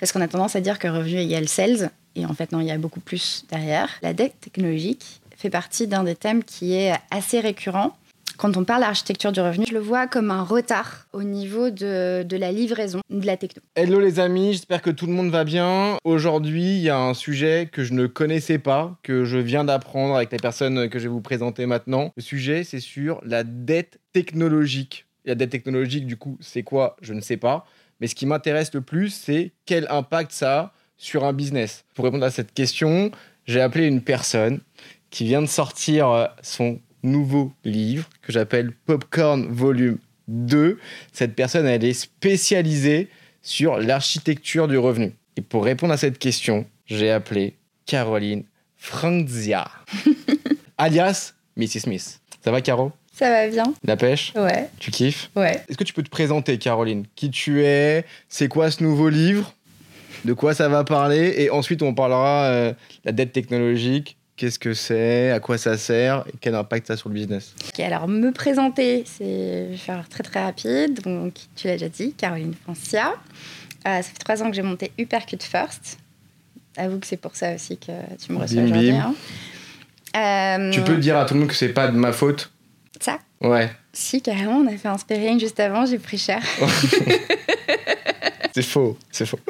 Parce qu'on a tendance à dire que revenu égale sales, et en fait non, il y a beaucoup plus derrière. La dette technologique fait partie d'un des thèmes qui est assez récurrent. Quand on parle d'architecture du revenu, je le vois comme un retard au niveau de, de la livraison de la techno. Hello les amis, j'espère que tout le monde va bien. Aujourd'hui, il y a un sujet que je ne connaissais pas, que je viens d'apprendre avec les personnes que je vais vous présenter maintenant. Le sujet, c'est sur la dette technologique. La dette technologique, du coup, c'est quoi? Je ne sais pas. Mais ce qui m'intéresse le plus, c'est quel impact ça a sur un business. Pour répondre à cette question, j'ai appelé une personne qui vient de sortir euh, son nouveau livre que j'appelle Popcorn Volume 2. Cette personne, elle est spécialisée sur l'architecture du revenu. Et pour répondre à cette question, j'ai appelé Caroline Franzia, alias Mrs. Smith. Ça va, Caro? Ça va bien La pêche Ouais. Tu kiffes Ouais. Est-ce que tu peux te présenter, Caroline? Qui tu es? C'est quoi ce nouveau livre? De quoi ça va parler? Et ensuite, on parlera euh, la dette technologique. Qu'est-ce que c'est? À quoi ça sert? Et quel impact ça a sur le business? Ok, alors me présenter, c'est, je vais faire très très rapide. Donc, tu l'as déjà dit, Caroline Francia. Euh, ça fait trois ans que j'ai monté Uppercut First. Avoue que c'est pour ça aussi que tu me reçois aujourd'hui. hein. Euh, Tu peux dire à tout le monde que c'est pas de ma faute? Ça Ouais, Si, carrément, on a fait un sparring juste avant, j'ai pris cher. c'est faux, c'est faux.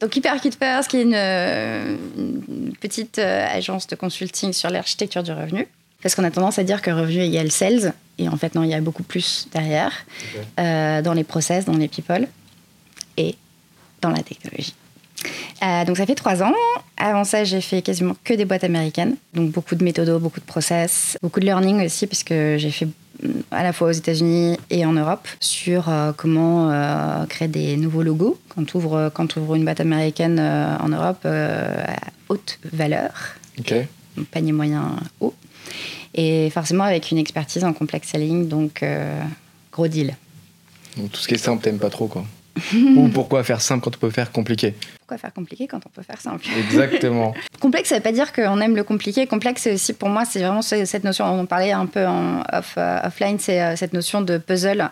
Donc Hypercute First, qui est une, une petite euh, agence de consulting sur l'architecture du revenu. Parce qu'on a tendance à dire que revenu égale sales, et en fait non, il y a beaucoup plus derrière, euh, dans les process, dans les people, et dans la technologie. Euh, donc ça fait trois ans. Avant ça, j'ai fait quasiment que des boîtes américaines. Donc beaucoup de méthodos, beaucoup de process, beaucoup de learning aussi, parce que j'ai fait mm, à la fois aux États-Unis et en Europe sur euh, comment euh, créer des nouveaux logos. Quand tu ouvres, quand ouvres une boîte américaine euh, en Europe euh, à haute valeur, Ok. donc panier moyen haut, et forcément avec une expertise en complex selling, donc euh, gros deal. Donc tout ce qui est simple, t'aimes pas trop quoi. Ou pourquoi faire simple quand on peut faire compliqué? Pourquoi faire compliqué quand on peut faire simple Exactement. Complexe, ça veut pas dire qu'on aime le compliqué. Complexe, c'est aussi pour moi, c'est vraiment ce- cette notion, on en parlait un peu en off, euh, offline, c'est euh, cette notion de puzzle.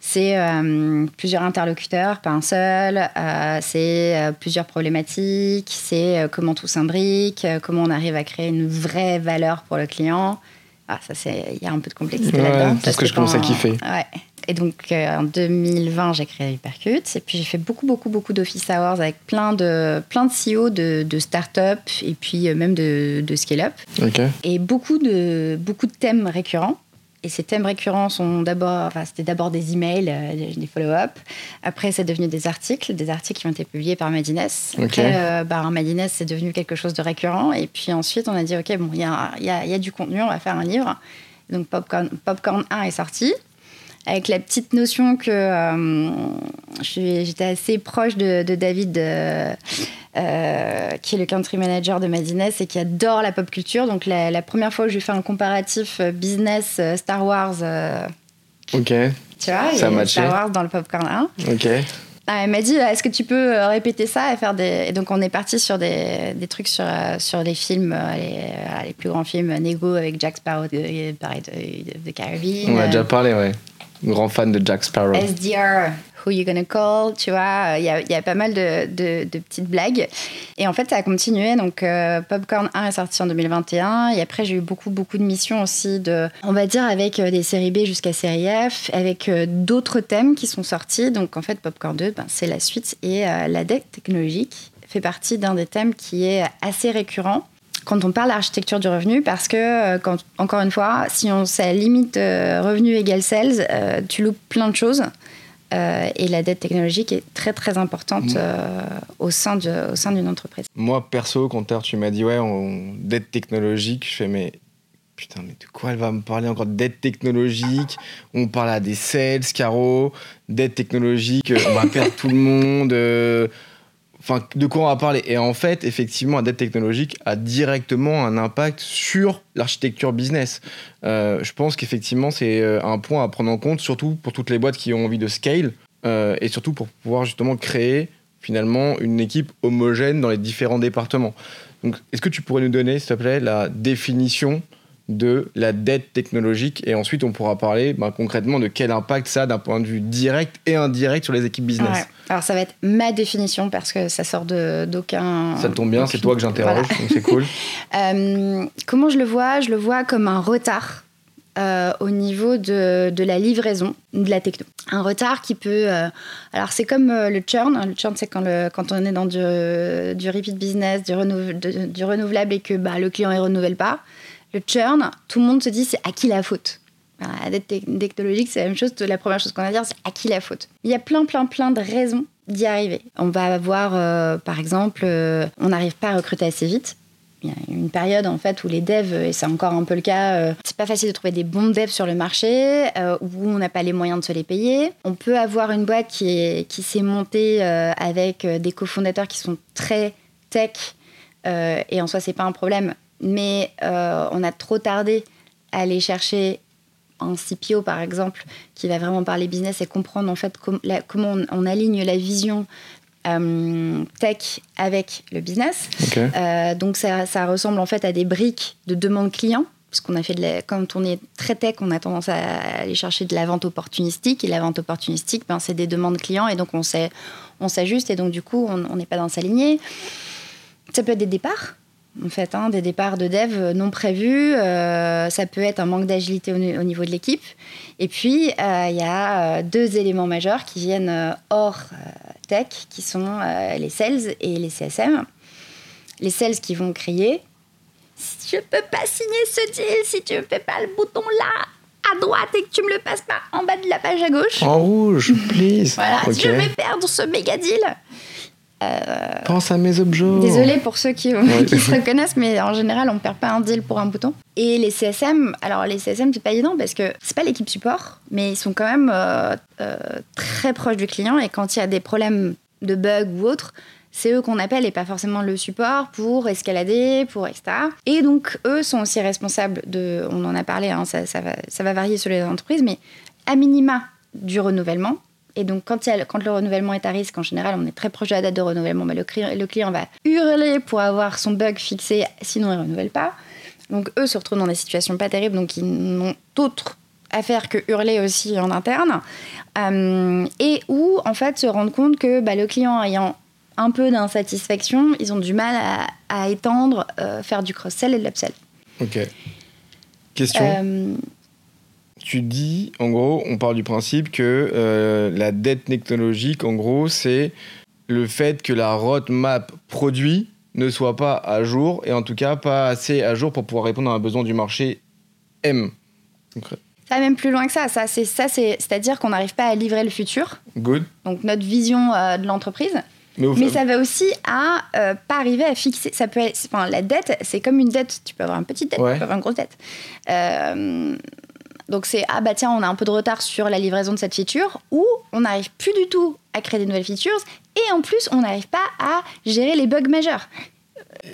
C'est euh, plusieurs interlocuteurs, pas un seul. euh, c'est euh, plusieurs problématiques. C'est comment tout s'imbrique, comment on arrive à créer une vraie valeur pour le client. Ah, ça, c'est, il y a un peu de complexité Ouais, là-dedans. Ça, ce que c'est je commence à kiffer. Ouais. Et donc, euh, en 2020, j'ai créé Hypercut. Et puis, j'ai fait beaucoup, beaucoup, beaucoup d'office hours avec plein de, plein de CEO de, de start-up et puis euh, même de, de scale-up. Ok. Et beaucoup de, beaucoup de thèmes récurrents. Et ces thèmes récurrents sont d'abord, enfin, c'était d'abord des emails, euh, des, follow-up. Après, c'est devenu des articles, des articles qui ont été publiés par Madines. Après, euh, bah, Madines, c'est devenu quelque chose de récurrent. Et puis ensuite, on a dit, OK, bon, il y a, y, a, y a du contenu, on va faire un livre. Donc, Popcorn, Popcorn 1 est sorti. Avec la petite notion que euh, j'étais assez proche de, de David, euh, euh, qui est le country manager de Madines et qui adore la pop culture. Donc la, la première fois où je lui fais un comparatif business Star Wars, Ok. tu vois, Ça il y a. Star Wars dans le popcorn 1. Ok. Ah, elle m'a dit, est-ce que tu peux répéter ça et faire des... Et donc on est parti sur des, des trucs sur, sur les films, les, les plus grands films, Nego avec Jack Sparrow, de, pareil, de, de Caribbean. On a déjà parlé, ouais. Grand fan de Jack Sparrow. SDR, Who You Gonna Call, tu vois, il y a, il y a pas mal de, petites blagues. Et en fait, ça a continué. Donc, euh, Popcorn 1 est sorti en 2021. Et après, j'ai eu beaucoup, beaucoup de missions aussi, de, on va dire, avec euh, des séries B jusqu'à série F, avec euh, d'autres thèmes qui sont sortis. Donc, en fait, Popcorn 2, ben, c'est la suite. Et euh, la dette technologique fait partie d'un des thèmes qui est assez récurrent quand on parle d'architecture du revenu, parce que, euh, quand, encore une fois, si on ça limite euh, revenu égale sales, euh, tu loupes plein de choses. Euh, et la dette technologique est très très importante euh, au sein de- au sein d'une entreprise. Moi, perso, quand t'as- tu m'as dit, ouais, on... dette technologique, je fais, mais putain, mais de quoi elle va me parler encore de dette technologique? On parle à des sales, Caro, dette technologique, on va perdre tout le monde. Enfin, de quoi on va parler Et en fait, effectivement, la dette technologique a directement un impact sur l'architecture business. Euh, je pense qu'effectivement, c'est euh, un point à prendre en compte, surtout pour toutes les boîtes qui ont envie de scale, euh, et surtout pour pouvoir justement créer finalement une équipe homogène dans les différents départements. Donc, est-ce que tu pourrais nous donner, s'il te plaît, la définition de la dette technologique et ensuite on pourra parler ben, concrètement de quel impact ça a d'un point de vue direct et indirect sur les équipes business. Ouais. Alors ça va être ma définition parce que ça sort d'aucun... Ça tombe bien, c'est toi que j'interroge, donc c'est cool. Euh, comment je le vois? Je le vois comme un retard euh, au niveau de, de la livraison de la techno. Un retard qui peut... euh, alors c'est comme le churn. Le churn, c'est quand, le- quand on est dans du, du repeat business, du, de- du renouvelable et que bah, le client ne renouvelle pas. Le churn, tout le monde se dit c'est à qui la faute? Voilà, La dette tec- technologique, c'est la même chose. La première chose qu'on va dire, c'est à qui la faute? Il y a plein, plein, plein de raisons d'y arriver. On va avoir, euh, par exemple, euh, on n'arrive pas à recruter assez vite. Il y a une période en fait où les devs, et c'est encore un peu le cas, euh, c'est pas facile de trouver des bons devs sur le marché, euh, où on n'a pas les moyens de se les payer. On peut avoir une boîte qui, est, qui s'est montée euh, avec euh, des cofondateurs qui sont très tech, euh, et en soi c'est pas un problème, mais euh, on a trop tardé à aller chercher un CPO par exemple qui va vraiment parler business et comprendre en fait com- la- comment on, on aligne la vision euh, tech avec le business. Euh, donc ça, ça ressemble en fait à des briques de demande client. Puisqu'on a fait de la, quand on est très tech, on a tendance à aller chercher de la vente opportunistique. Et la vente opportunistique, ben, c'est des demandes clients. Et donc on s'ajuste. Et donc du coup, on on n'est pas dans sa lignée. Ça peut être des départs, en fait, hein, des départs de dev non prévus. Euh, ça peut être un manque d'agilité au, au niveau de l'équipe. Et puis, euh, il y a euh, deux éléments majeurs qui viennent hors tech, qui sont les sales et les CSM. Les sales qui vont crier Je peux pas signer ce deal si tu ne fais pas le bouton là, à droite, et que tu me le passes pas en bas de la page à gauche. En rouge, please. Voilà, Ok. je vais perdre ce méga deal. Pense à mes objets. Désolée pour ceux qui, Ouais. qui se reconnaissent, mais en général, on perd pas un deal pour un bouton. Et les CSM, alors les CSM, c'est pas évident parce que c'est pas l'équipe support, mais ils sont quand même euh, euh, très proches du client. Et quand il y a des problèmes de bugs ou autres, c'est eux qu'on appelle et pas forcément le support pour escalader, pour etc. Et donc, eux sont aussi responsables de, on en a parlé, hein, ça, ça va, ça va varier sur les entreprises, mais à minima du renouvellement. Et donc, quand, il y a le- quand le renouvellement est à risque, en général, on est très proche de la date de renouvellement, mais le client, le client va hurler pour avoir son bug fixé, sinon il ne renouvelle pas. Donc, eux se retrouvent dans des situations pas terribles, donc ils n'ont d'autre à faire que hurler aussi en interne. Euh, et où, en fait, se rendre compte que bah, le client ayant un peu d'insatisfaction, ils ont du mal à, à étendre, euh, faire du cross-sell et de l'upsell. Ok. Question. Euh, Tu dis, en gros, on part du principe que euh, la dette technologique, en gros, c'est le fait que la roadmap produit ne soit pas à jour, et en tout cas pas assez à jour pour pouvoir répondre à un besoin du marché M. Concret. ça va même plus loin que ça. ça c'est ça, c'est, c'est-à-dire qu'on n'arrive pas à livrer le futur, Good. donc notre vision euh, de l'entreprise. Mais, Mais ça va aussi à euh, pas arriver à fixer. Ça peut être, enfin, la dette, c'est comme une dette. Tu peux avoir une petite dette, Ouais. tu peux avoir une grosse dette. Euh, donc c'est ah bah tiens, on a un peu de retard sur la livraison de cette feature, ou on n'arrive plus du tout à créer des nouvelles features, et en plus on n'arrive pas à gérer les bugs majeurs.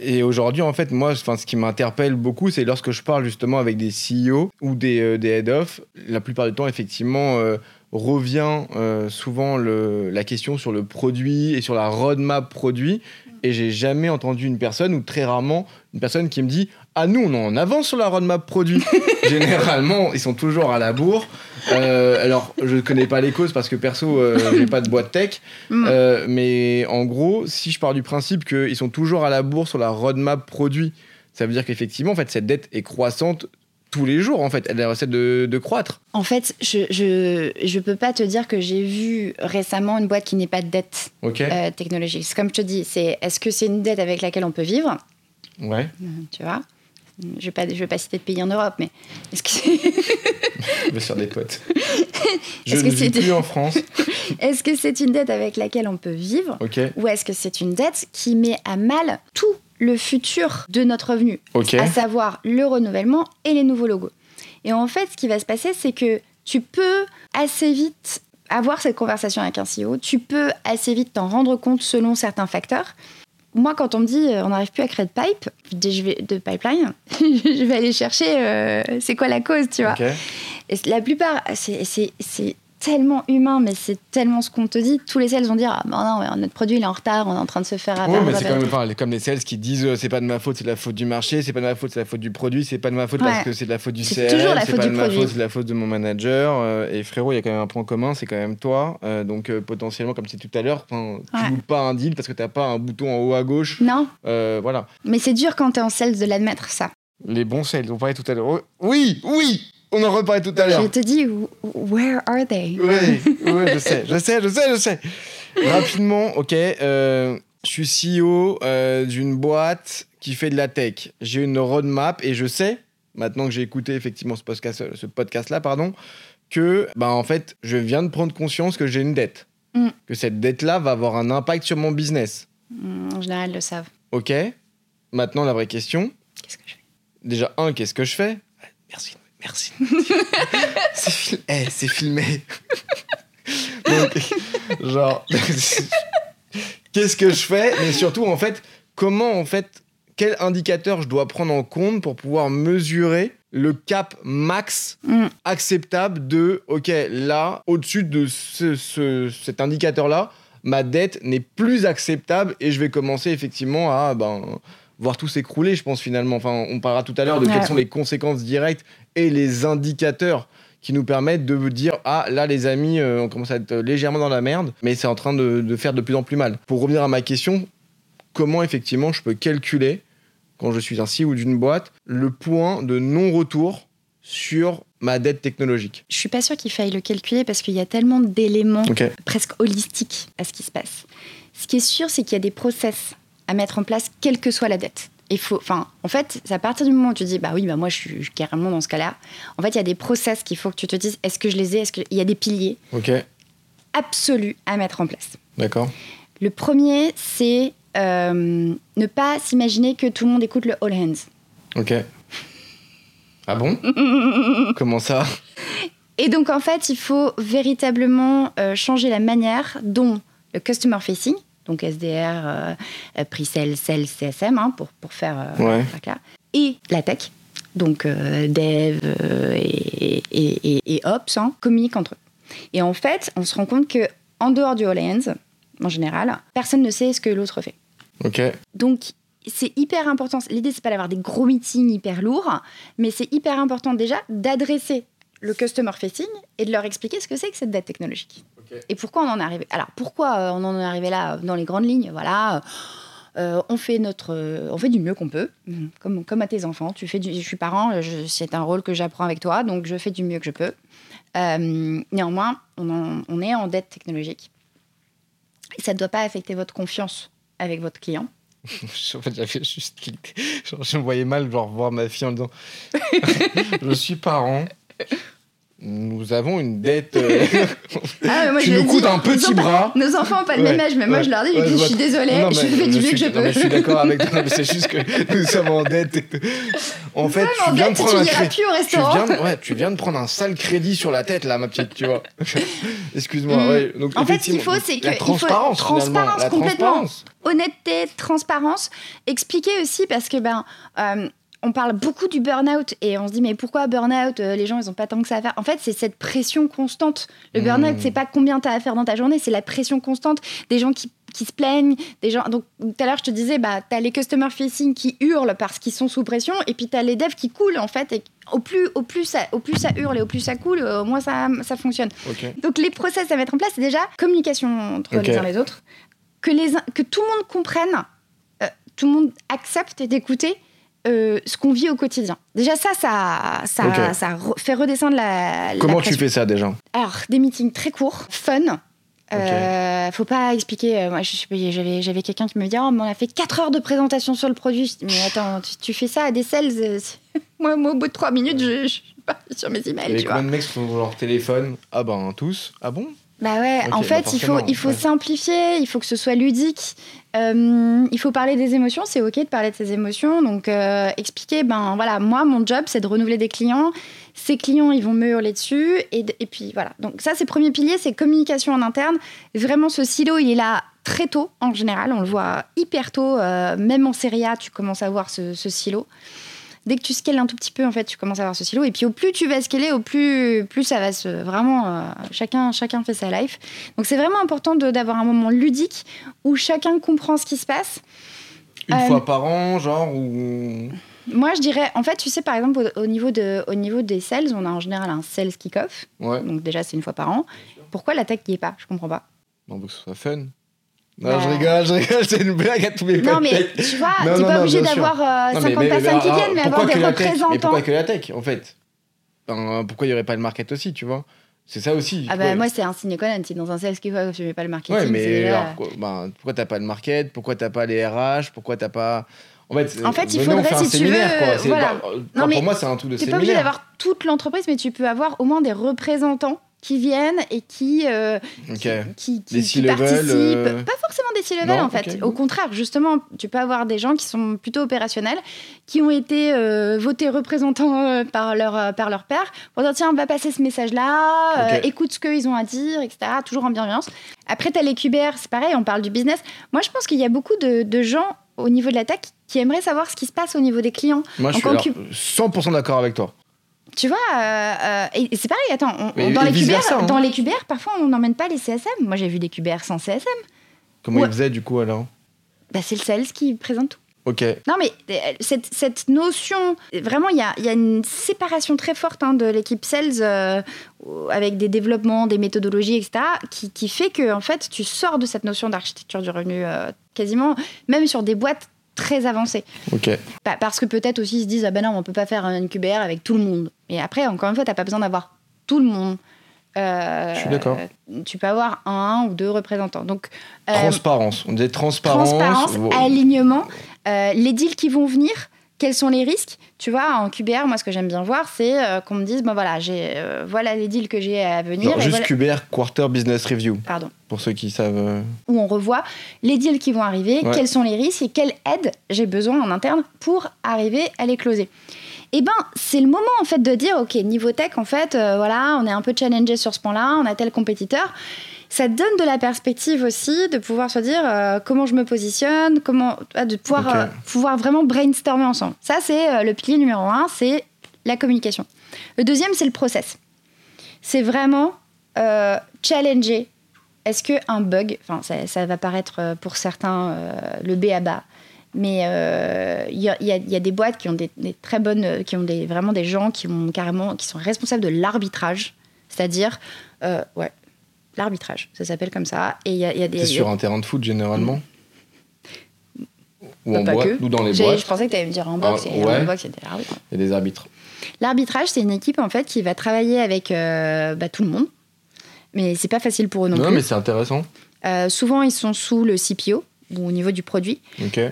Et aujourd'hui, en fait, moi, ce qui m'interpelle beaucoup, c'est lorsque je parle justement avec des CEO ou des, euh, des head-off, la plupart du temps, effectivement, euh, revient euh, souvent le- la question sur le produit et sur la roadmap produit. Et j'ai jamais entendu une personne, ou très rarement, une personne qui me dit Ah, nous, on est en avance sur la roadmap produit. Généralement, ils sont toujours à la bourre. Euh, alors, je ne connais pas les causes parce que perso, euh, j'ai pas de boîte tech. Mm. Euh, mais en gros, si je pars du principe qu'ils sont toujours à la bourre sur la roadmap produit, ça veut dire qu'effectivement, en fait, cette dette est croissante tous les jours. En fait, elle essaie de, de croître. En fait, je, je, je peux pas te dire que j'ai vu récemment une boîte qui n'est pas de dette euh, technologique. Comme je te dis, c'est est-ce que c'est une dette avec laquelle on peut vivre? Ouais. Euh, Tu vois? Je vais pas, je vais pas citer de pays en Europe, mais est-ce que c'est Je des potes. je Est-ce ne que vis c'est- plus en France. est-ce que c'est une dette avec laquelle on peut vivre ou est-ce que c'est une dette qui met à mal tout le futur de notre revenu, Ok. à savoir le renouvellement et les nouveaux logos? Et en fait, ce qui va se passer, c'est que tu peux assez vite avoir cette conversation avec un CEO, tu peux assez vite t'en rendre compte selon certains facteurs. Moi, quand on me dit euh, on n'arrive plus à créer de pipe, de, je vais- de pipeline, je vais aller chercher euh, c'est quoi la cause, tu vois. Et la plupart, c'est tellement humain, mais c'est tellement ce qu'on te dit. Tous les sales vont dire ah, bah non, notre produit il est en retard, on est en train de se faire avoir. mais c'est comme, enfin, comme les sales qui disent euh, c'est pas de ma faute, c'est de la faute du marché, c'est pas de ma faute, c'est la faute du produit, c'est pas de ma faute parce que c'est de la faute du C'est CRM, toujours la c'est faute pas du de ma produit. faute, c'est de la faute de mon manager. euh, et frérot, il y a quand même un point commun, c'est quand même toi. Euh, donc potentiellement, comme tu disais tout à l'heure, tu Ouais. pas un deal parce que t'as pas un bouton en haut à gauche. Non, voilà. mais c'est dur quand t'es en sales de l'admettre ça. Les bons sales, on parlait tout à l'heure. Oui, oui, on en reparlait tout à l'heure. Je te dis, wh- where are they? Oui, oui, je sais, je sais, je sais, je sais. Rapidement, ok. euh, je suis CEO euh, d'une boîte qui fait de la tech. J'ai une roadmap et je sais, maintenant que j'ai écouté effectivement ce podcast, ce podcast-là, pardon, que, bah, en fait, je viens de prendre conscience que j'ai une dette. Mm. Que cette dette-là va avoir un impact sur mon business. Hmm, En général, ils le savent. Ok. Maintenant, la vraie question. Qu'est-ce que je fais? Déjà, un, qu'est-ce que je fais? Merci, merci. c'est fil- eh, c'est filmé. Donc, genre, qu'est-ce que je fais? Mais surtout, en fait, comment, en fait, quel indicateur je dois prendre en compte pour pouvoir mesurer le cap max Hmm. acceptable de, ok, là, au-dessus de ce- ce- cet indicateur-là, ma dette n'est plus acceptable et je vais commencer effectivement à ben, voir tout s'écrouler, je pense finalement. Enfin, on parlera tout à l'heure de Ouais. quelles sont les conséquences directes et les indicateurs qui nous permettent de dire ah là les amis euh, on commence à être légèrement dans la merde mais c'est en train de, de faire de plus en plus mal pour revenir à ma question comment effectivement je peux calculer quand je suis un CEO d'une boîte le point de non-retour sur ma dette technologique? Je suis pas sûre qu'il faille le calculer parce qu'il y a tellement d'éléments presque holistiques à ce qui se passe. Ce qui est sûr, c'est qu'il y a des process à mettre en place, quelle que soit la dette. Il faut, enfin, en fait, c'est à partir du moment où tu dis, bah oui, bah moi, je suis, je suis carrément dans ce cas-là. En fait, il y a des process qu'il faut que tu te dises, est-ce que je les ai Est-ce qu'il y a des piliers absolus à mettre en place d'accord Le premier, c'est euh, ne pas s'imaginer que tout le monde écoute le all hands. ok ah bon? Comment ça? Et donc, en fait, il faut véritablement euh, changer la manière dont le customer facing, donc SDR, euh, sales, CSM, hein, pour, pour faire, euh, Ouais. faire clair, et la tech, donc euh, dev euh, et, et, et- et ops, hein, communiquent entre eux. Et en fait, on se rend compte que en dehors du hands, en général, personne ne sait ce que l'autre fait. ok Donc, c'est hyper important. L'idée, c'est pas d'avoir des gros meetings hyper lourds, mais c'est hyper important déjà d'adresser le customer facing et de leur expliquer ce que c'est que cette dette technologique. Et pourquoi on en est arrivé. Alors, pourquoi euh, on en est arrivé là euh, dans les grandes lignes Voilà. euh, on fait notre, euh, on fait du mieux qu'on peut, Mhm. comme, comme à tes enfants. Tu fais du, je suis parent, c'est un rôle que j'apprends avec toi, donc je fais du mieux que je peux. Euh, néanmoins, on, en- on est en dette technologique. Et ça ne doit pas affecter votre confiance avec votre client. J'avais juste cliqué. Genre, je me voyais mal genre, voir ma fille en disant Je suis parent. Nous avons une dette euh, Ah, mais moi, qui je nous coûte dis, un petit bras. Nos enfants n'ont pas le Ouais, même âge, mais moi ouais, je leur dis, ouais, je, suis désolée, Non, je fais du mieux que je non, peux. mais je suis d'accord avec toi, mais c'est juste que nous sommes en dette. En fait, tu viens de dette, prendre tu un n'iras crédit. plus au Tu restaurant. viens, de, ouais, tu viens de prendre un sale crédit sur la tête, là, ma petite, tu vois. Excuse-moi. Mm. ouais, donc, En fait, ce qu'il faut, c'est la que- il faut- transparence, transparence, la complètement. transparence. Honnêteté, transparence, expliquer aussi parce que ben. euh, on parle beaucoup du burn-out et on se dit mais pourquoi burn-out Euh, Les gens ils ont pas tant que ça à faire? En fait c'est cette pression constante. Le burn-out c'est pas combien tu as à faire dans ta journée, c'est la pression constante des gens qui, qui se plaignent, des gens. Donc tout à l'heure je te disais bah t'as les customer facing qui hurlent parce qu'ils sont sous pression et puis t'as les devs qui coulent en fait et au plus au plus ça au plus ça hurle et au plus ça coule au moins ça ça fonctionne. Donc les process à mettre en place, c'est déjà communication entre les uns et les autres, que, les, que tout le monde comprenne, euh, tout le monde accepte d'écouter euh, ce qu'on vit au quotidien. Déjà ça, ça, ça, Ok. ça re- fait redescendre la... la Comment tu fais ça déjà Alors, des meetings très courts, fun. Euh, faut pas expliquer. euh, moi, j'avais, j'avais quelqu'un qui me dit Oh, mais on a fait 4 heures de présentation sur le produit. Mais attends, tu, tu fais ça à des sales moi, moi, au bout de 3 minutes, je, je suis pas sur mes emails. Et tu vois. combien de mecs sont leur téléphone? Ah ben tous. Ah bon? Bah ouais, en bah fait, il faut, il faut ouais. simplifier, il faut que ce soit ludique. Euh, il faut parler des émotions, c'est ok de parler de ses émotions. Donc, euh, expliquer, ben voilà, moi, mon job, c'est de renouveler des clients. Ces clients, ils vont me hurler dessus. Et, et puis voilà. Donc, ça, c'est le premier pilier, c'est communication en interne. Vraiment, ce silo, il est là très tôt, en général. On le voit hyper tôt. euh, même en série A, tu commences à voir ce, ce silo. Dès que tu scales un tout petit peu, en fait, tu commences à avoir ce silo. Et puis au plus tu vas scaler, au plus, plus ça va se vraiment. euh, chacun, chacun fait sa life. Donc c'est vraiment important d'avoir un moment ludique où chacun comprend ce qui se passe. Une Euh, fois par an, genre, ou. Moi, je dirais, en fait, tu sais, par exemple, au, au niveau, de, au niveau des sales, on a en général un sales kick-off. Ouais. Donc déjà, c'est une fois par an. Pourquoi la tech n'y est pas? Je comprends pas. Non, pour que ce soit fun. Non, Bah. je rigole, je rigole, c'est une blague à tous mes Non, mais tu vois, t'es pas non, obligé d'avoir euh, Non, 50 mais- mais- personnes mais qui alors, viennent, mais avoir des tech Mais représentants. pourquoi que la tech, en fait? Enfin, Pourquoi il n'y aurait pas le market aussi, tu vois? C'est ça aussi. Ah bah Ouais. moi, c'est un signe non Si dans un sales kick-off, tu mets pas le marketing, Ouais, c'est mais déjà... alors, ben, pourquoi t'as pas le market? Pourquoi t'as pas les RH Pourquoi t'as pas. En fait, En fait, il faudrait, si tu séminaire, veux. C'est- voilà. bah, Non, pour moi, c'est un tout de T'es pas obligé séminaire. d'avoir toute l'entreprise, mais tu peux avoir au moins des représentants qui viennent et qui, euh, Ok. qui, participent. euh, Pas forcément des C-level en fait. Au contraire, justement, tu peux avoir des gens qui sont plutôt opérationnels, qui ont été euh, votés représentants euh, par leur, par leur père, pour dire tiens, on va passer ce message-là, écoute ce qu'ils ont à dire, etc. Toujours en bienveillance. Après, tu as les QBR, c'est pareil, on parle du business. Moi, je pense qu'il y a beaucoup de, de gens au niveau de la tech qui aimeraient savoir ce qui se passe au niveau des clients. Moi, je suis Encore alors, 100% d'accord avec toi. Tu vois, euh, euh, et et c'est pareil, attends, on- Mais- on- dans, les QBR, hein. dans les QBR, parfois on n'emmène pas les CSM. Moi j'ai vu des QBR sans CSM. Comment Ouais. ils faisaient, du coup, alors? Bah, c'est le sales qui présente tout. Ok. Non mais euh, cette, cette notion, vraiment il y y a une séparation très forte hein, de l'équipe sales euh, avec des développements, des méthodologies, etc. qui, qui fait que en fait tu sors de cette notion d'architecture du revenu euh, quasiment, même sur des boîtes très avancées. Ok. Bah, parce que peut-être aussi ils se disent ah ben non on peut pas faire un QBR avec tout le monde. Et après encore une fois t'as pas besoin d'avoir tout le monde. Euh, Je suis d'accord. Tu peux avoir un ou deux représentants. Donc euh, Transparence. On disait transparence. transparence, alignement, euh, les deals qui vont venir. Quels sont les risques Tu vois, en QBR, moi, ce que j'aime bien voir, c'est euh, qu'on me dise, bon voilà, j'ai, euh, voilà les deals que j'ai à venir. Et juste voilà- QBR Quarter Business Review, Pardon. pour ceux qui savent. euh. Où on revoit les deals qui vont arriver, Ouais. quels sont les risques et quelle aide j'ai besoin en interne pour arriver à les closer. Eh ben, c'est le moment en fait de dire, ok, niveau tech, en fait, euh, voilà, on est un peu challengé sur ce point-là, on a tel compétiteur. Ça donne de la perspective aussi de pouvoir se dire euh, comment je me positionne, comment de pouvoir euh, pouvoir vraiment brainstormer ensemble. Ça, c'est euh, le pilier numéro un, c'est la communication. Le deuxième, c'est le process. C'est vraiment challenger. Est-ce que un bug, enfin, ça, ça va paraître pour certains le B à bas, mais euh, il y, a, y y des boîtes qui ont des, des très bonnes, qui ont des, vraiment des gens qui ont carrément, qui sont responsables de l'arbitrage, c'est-à-dire, euh, ouais, l'arbitrage, ça s'appelle comme ça. Et il y a, il y a des. C'est il y a- sur un terrain de foot, généralement Ou Bah, en pas boîte, ou dans les boîtes. Je pensais que tu allais me dire en box. Ah, et ouais. en box, c'était l'arbitre. Il y a des arbitres. L'arbitrage, c'est une équipe en fait qui va travailler avec euh, bah, tout le monde. Mais c'est pas facile pour eux non, Non, plus. mais c'est intéressant. Euh, souvent, ils sont sous le CPO ou au niveau du produit.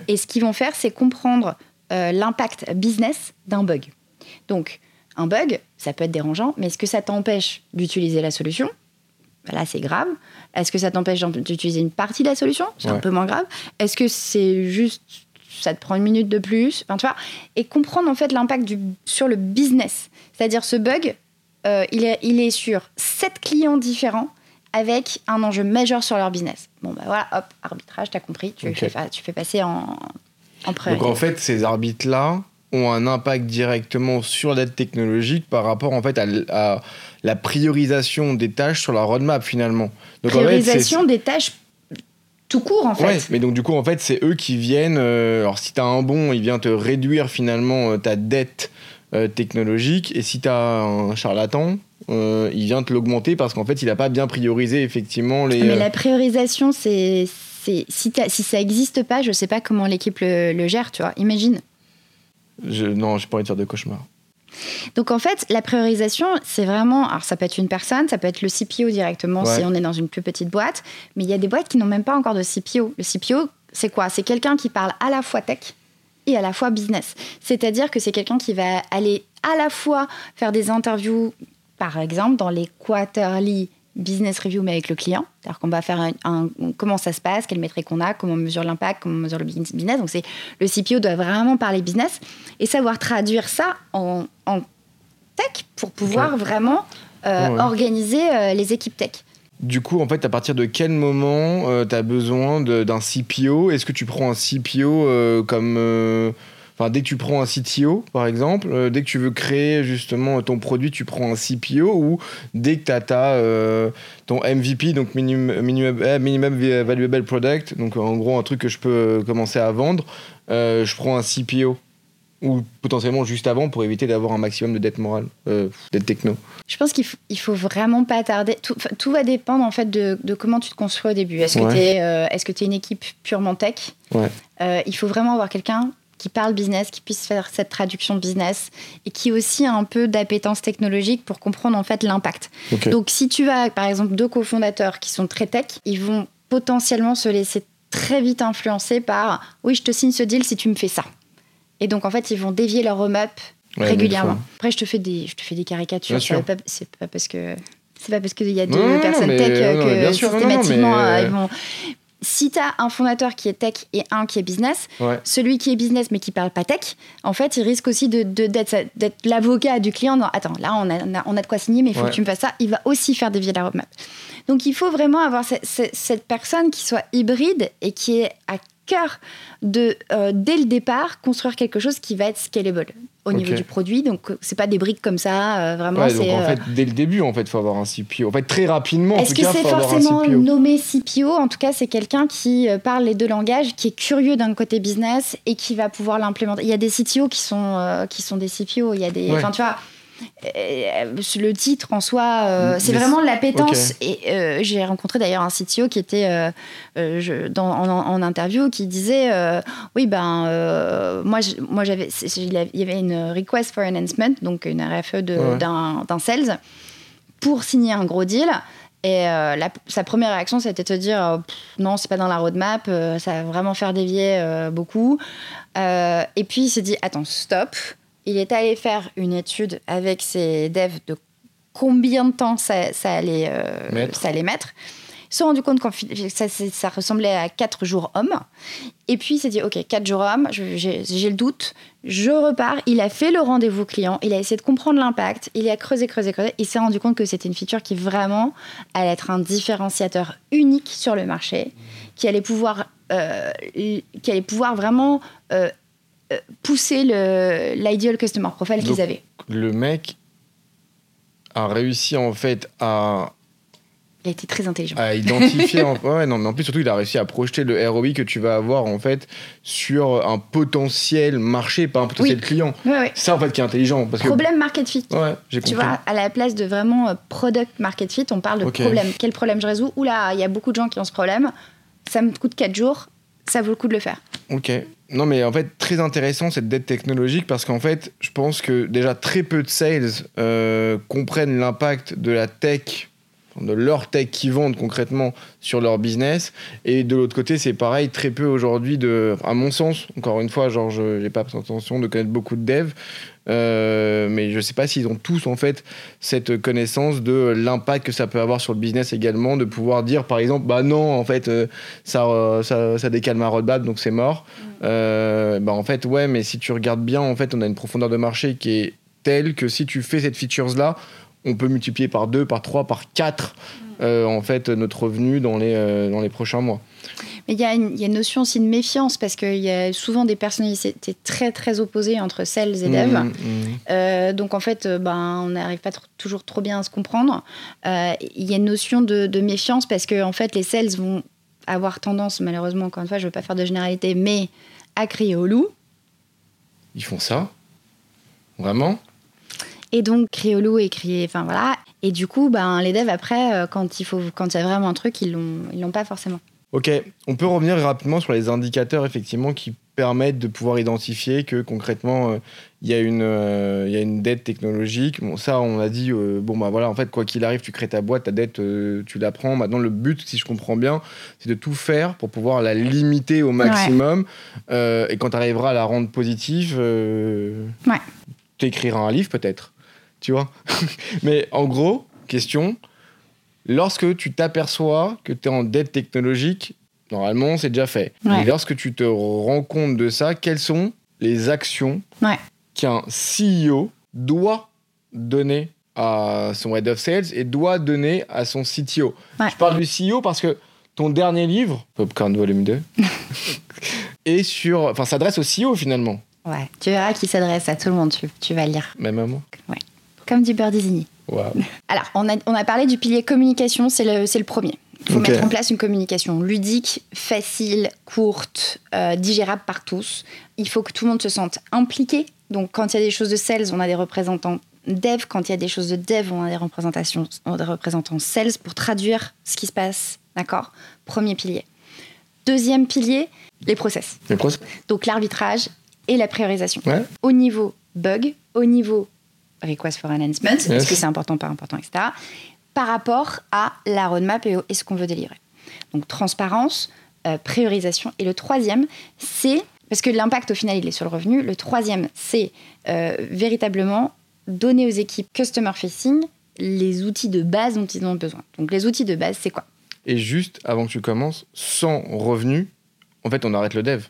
Et ce qu'ils vont faire, c'est comprendre euh, l'impact business d'un bug. Donc, un bug, ça peut être dérangeant, mais est-ce que ça t'empêche d'utiliser la solution Bah Là, c'est grave. Est-ce que ça t'empêche d'utiliser une partie de la solution? C'est un peu moins grave. Est-ce que c'est juste ça te prend une minute de plus? Enfin, tu vois Et comprendre en fait l'impact sur le business. C'est-à-dire ce bug, euh, il, est, il est sur sept clients différents avec un enjeu majeur sur leur business. Bon, bah voilà, hop, arbitrage, t'as compris, tu, fais, fa- tu fais passer en, en priorité. Donc en fait, ces arbitres-là ont un impact directement sur l'aide technologique par rapport en fait à, la priorisation des tâches sur la roadmap finalement. Donc en fait, c'est- priorisation des tâches tout court en fait. Ouais, mais donc du coup en fait c'est eux qui viennent. euh, alors si t'as un bon, il vient te réduire finalement euh, ta dette euh, technologique, et si t'as un charlatan, il vient te l'augmenter parce qu'en fait il a pas bien priorisé effectivement les. Mais euh, la priorisation, c'est si, ça n'existe pas, je sais pas comment l'équipe le, le gère, tu vois. Imagine. Je- non, j'ai pas envie de faire de cauchemar. Donc en fait, la priorisation, c'est vraiment. Alors ça peut être une personne, ça peut être le CPO directement Ouais. si on est dans une plus petite boîte, mais il y a des boîtes qui n'ont même pas encore de CPO. Le CPO, c'est quoi? C'est quelqu'un qui parle à la fois tech et à la fois business. C'est-à-dire que c'est quelqu'un qui va aller à la fois faire des interviews, par exemple, dans les quarterly business review, mais avec le client. C'est-à-dire qu'on va faire un, un- comment ça se passe, quelles métriques on a, comment on mesure l'impact, comment on mesure le business. Donc c'est le CPO doit vraiment parler business et savoir traduire ça en, en tech pour pouvoir vraiment euh, Ouais, organiser euh, les équipes tech. Du coup, en fait, à partir de quel moment tu as besoin d'un CPO Est-ce que tu prends un CPO euh, comme. Euh, Enfin, dès que tu prends un CTO, par exemple, euh, dès que tu veux créer justement ton produit, tu prends un CPO ou dès que tu as ta, ton MVP, donc minimum, minimum, eh, minimum Valuable Product, donc en gros un truc que je peux commencer à vendre, je prends un CPO ou potentiellement juste avant pour éviter d'avoir un maximum de dette morale, euh, dette techno Je pense qu'il faut, il faut vraiment pas tarder. Tout, tout, va dépendre en fait de, de, comment tu te construis au début. Est-ce que tu es, euh, est es une équipe purement tech? Ouais. euh, Il faut vraiment avoir quelqu'un qui parle business, qui puisse faire cette traduction business et qui aussi a un peu d'appétence technologique pour comprendre en fait l'impact. Okay. Donc si tu as par exemple deux cofondateurs qui sont très tech, ils vont potentiellement se laisser très vite influencer par oui je te signe ce deal si tu me fais ça. Et donc, en fait, ils vont dévier leur roadmap Ouais, régulièrement. fois. Après, je te fais des, je te fais des caricatures. C'est pas, c'est pas parce que c'est pas parce qu'il y a deux Non, non, personnes mais- tech non, que systématiquement mais- euh, ils vont. Si tu as un fondateur qui est tech et un qui est business, Ouais. celui qui est business mais qui parle pas tech, en fait, il risque aussi de, de- d'être, l'avocat du client. Non, attends, là, on a, on de quoi signer, mais il faut Ouais. que tu me fasses ça. Il va aussi faire dévier la roadmap. Donc, il faut vraiment avoir ce- ce- cette personne qui soit hybride et qui est à cœur de, euh, dès le départ, construire quelque chose qui va être scalable au niveau du produit. Donc, euh, c'est pas des briques comme ça, euh, vraiment. Ouais, donc en fait, dès le début, en fait, faut avoir un CPO. En fait, très rapidement, en est-ce que c'est forcément CPO. nommé CPO En tout cas, c'est quelqu'un qui parle les deux langages, qui est curieux d'un côté business et qui va pouvoir l'implémenter. Il y a des CTO qui sont, euh, qui sont des CPO. Il y a des. Ouais. Enfin, tu vois. Euh, le titre en soi, euh, c'est Mais vraiment l'appétence. Et euh, j'ai rencontré d'ailleurs un CTO qui était euh, je- dans, en, en interview qui disait Oui, ben, moi, moi j'avais, c'est- il y avait une request for enhancement, donc une RFE Ouais. d'un, sales, pour signer un gros deal. Et la- sa première réaction, c'était de se dire non, c'est pas dans la roadmap, ça va vraiment faire dévier beaucoup. Et puis il s'est dit attends, stop. Il est allé faire une étude avec ses devs de combien de temps ça, ça allait, euh, Mettre. ça allait mettre. Ils se sont rendu compte que ça, ressemblait à 4 jours hommes. Et puis il s'est dit, OK, 4 jours hommes, j'ai le doute, je repars. Il a fait le rendez-vous client, il a essayé de comprendre l'impact, il a creusé, creusé, creusé. Il s'est rendu compte que c'était une feature qui vraiment allait être un différenciateur unique sur le marché, qui allait pouvoir, euh, qui allait pouvoir vraiment euh, pousser le- l'ideal customer profile qu'ils avaient. Le mec a réussi, en fait, à, Il a été très intelligent. à identifier. en- Ouais, non, mais en plus, surtout, il a réussi à projeter le ROI que tu vas avoir, en fait, sur un potentiel marché, pas un potentiel Oui. client. Ça, en fait, qui est intelligent. Parce que... Problème market fit. Ouais, j'ai Tu compris. vois, à la place de vraiment euh, product market fit, on parle de problème. Quel problème je résous? Oula, il y a beaucoup de gens qui ont ce problème. Ça me coûte 4 jours. Ça vaut le coup de le faire. Ok. Non, mais en fait, très intéressant cette dette technologique parce qu'en fait, je pense que déjà très peu de sales euh, comprennent l'impact de la tech, de leur tech qui vendent concrètement sur leur business. Et de l'autre côté, c'est pareil, très peu aujourd'hui de. À mon sens, encore une fois, genre, je n'ai pas l'intention de connaître beaucoup de devs. Euh, mais je sais pas s'ils ont tous en fait cette connaissance de l'impact que ça peut avoir sur le business également, de pouvoir dire par exemple bah non en fait euh, ça, euh, ça, ça décale ma roadmap donc c'est mort. Euh, bah en fait ouais mais si tu regardes bien en fait on a une profondeur de marché qui est telle que si tu fais cette features là on peut multiplier par 2, par 3, par 4 euh, en fait notre revenu dans les, dans les prochains mois. Mais il y, a une- il y a une notion aussi de méfiance parce qu'il y a souvent des personnalités très très opposées entre sales et dev. Mmh, mmh. Euh, donc en fait, euh, ben, on n'arrive pas toujours trop bien à se comprendre. Euh, Il y a une notion de, de méfiance parce que en fait, les sales vont avoir tendance, malheureusement, encore une fois, je ne veux pas faire de généralité, mais à crier au loup. Ils font ça? Vraiment? Et donc, crier au loup et crier, enfin voilà. Et du coup, ben, les devs, après, quand il faut, quand il y a vraiment un truc, ils ils l'ont pas forcément. Ok, on peut revenir rapidement sur les indicateurs effectivement qui permettent de pouvoir identifier que concrètement euh, il y, a une, euh, y a une dette technologique. Bon, ça, on a dit, euh, bon, bah voilà, en fait, quoi qu'il arrive, tu crées ta boîte, ta dette, euh, tu la prends. Maintenant, le but, si je comprends bien, c'est de tout faire pour pouvoir la limiter au maximum. Et quand tu arriveras à la rendre positive, Ouais. tu écriras un livre peut-être. Tu vois Mais en gros, question, lorsque tu t'aperçois que tu es en dette technologique, normalement, c'est déjà fait. Ouais. Mais lorsque tu te rends compte de ça, quelles sont les actions Ouais. qu'un CEO doit donner à son head of sales et doit donner à son CTO Ouais. Je parle du CEO parce que ton dernier livre, Popcorn Volume 2, est sur, enfin, s'adresse au CEO finalement. Ouais, tu verras qu'il s'adresse à tout le monde, tu, tu vas lire. Même à moi. Comme du beurre désigné. Alors, on a, on a parlé du pilier communication, c'est le, c'est le premier. Il faut mettre en place une communication ludique, facile, courte, euh, digérable par tous. Il faut que tout le monde se sente impliqué. Donc, quand il y a des choses de sales, on a des représentants dev. Quand il y a des choses de dev, on a des, représentations, on a des représentants sales pour traduire ce qui se passe. D'accord? Premier pilier. Deuxième pilier, les process. Quoi ça Donc, l'arbitrage et la priorisation. Ouais. Au niveau bug, au niveau request for enhancement, est-ce Yes. que c'est important, pas important, etc. Par rapport à la roadmap et, et ce qu'on veut délivrer. Donc transparence, euh, priorisation. Et le troisième, c'est, parce que l'impact au final, il est sur le revenu, le troisième, c'est euh, véritablement donner aux équipes customer facing les outils de base dont ils ont besoin. Donc les outils de base, c'est quoi? Et juste avant que tu commences, sans revenu, en fait, on arrête le dev.